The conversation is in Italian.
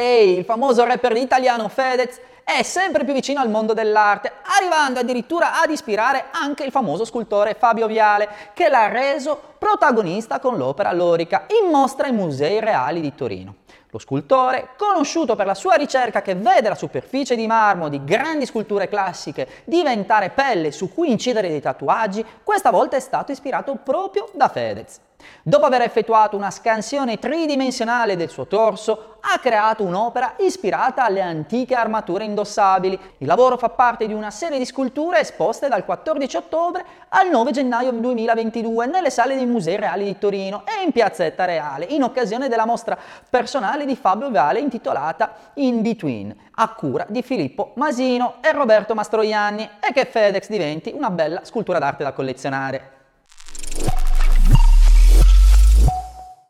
Ehi, il famoso rapper italiano Fedez è sempre più vicino al mondo dell'arte, arrivando addirittura ad ispirare anche il famoso scultore Fabio Viale, che l'ha reso protagonista con l'opera Lorica in mostra ai Musei Reali di Torino. Lo scultore, conosciuto per la sua ricerca che vede la superficie di marmo di grandi sculture classiche diventare pelle su cui incidere dei tatuaggi, questa volta è stato ispirato proprio da Fedez. Dopo aver effettuato una scansione tridimensionale del suo torso, ha creato un'opera ispirata alle antiche armature indossabili. Il lavoro fa parte di una serie di sculture esposte dal 14 ottobre al 9 gennaio 2022 nelle sale dei Musei Reali di Torino e in Piazzetta Reale, in occasione della mostra personale di Fabio Vale intitolata In Between, a cura di Filippo Masino e Roberto Mastroianni, e che FedEx diventi una bella scultura d'arte da collezionare.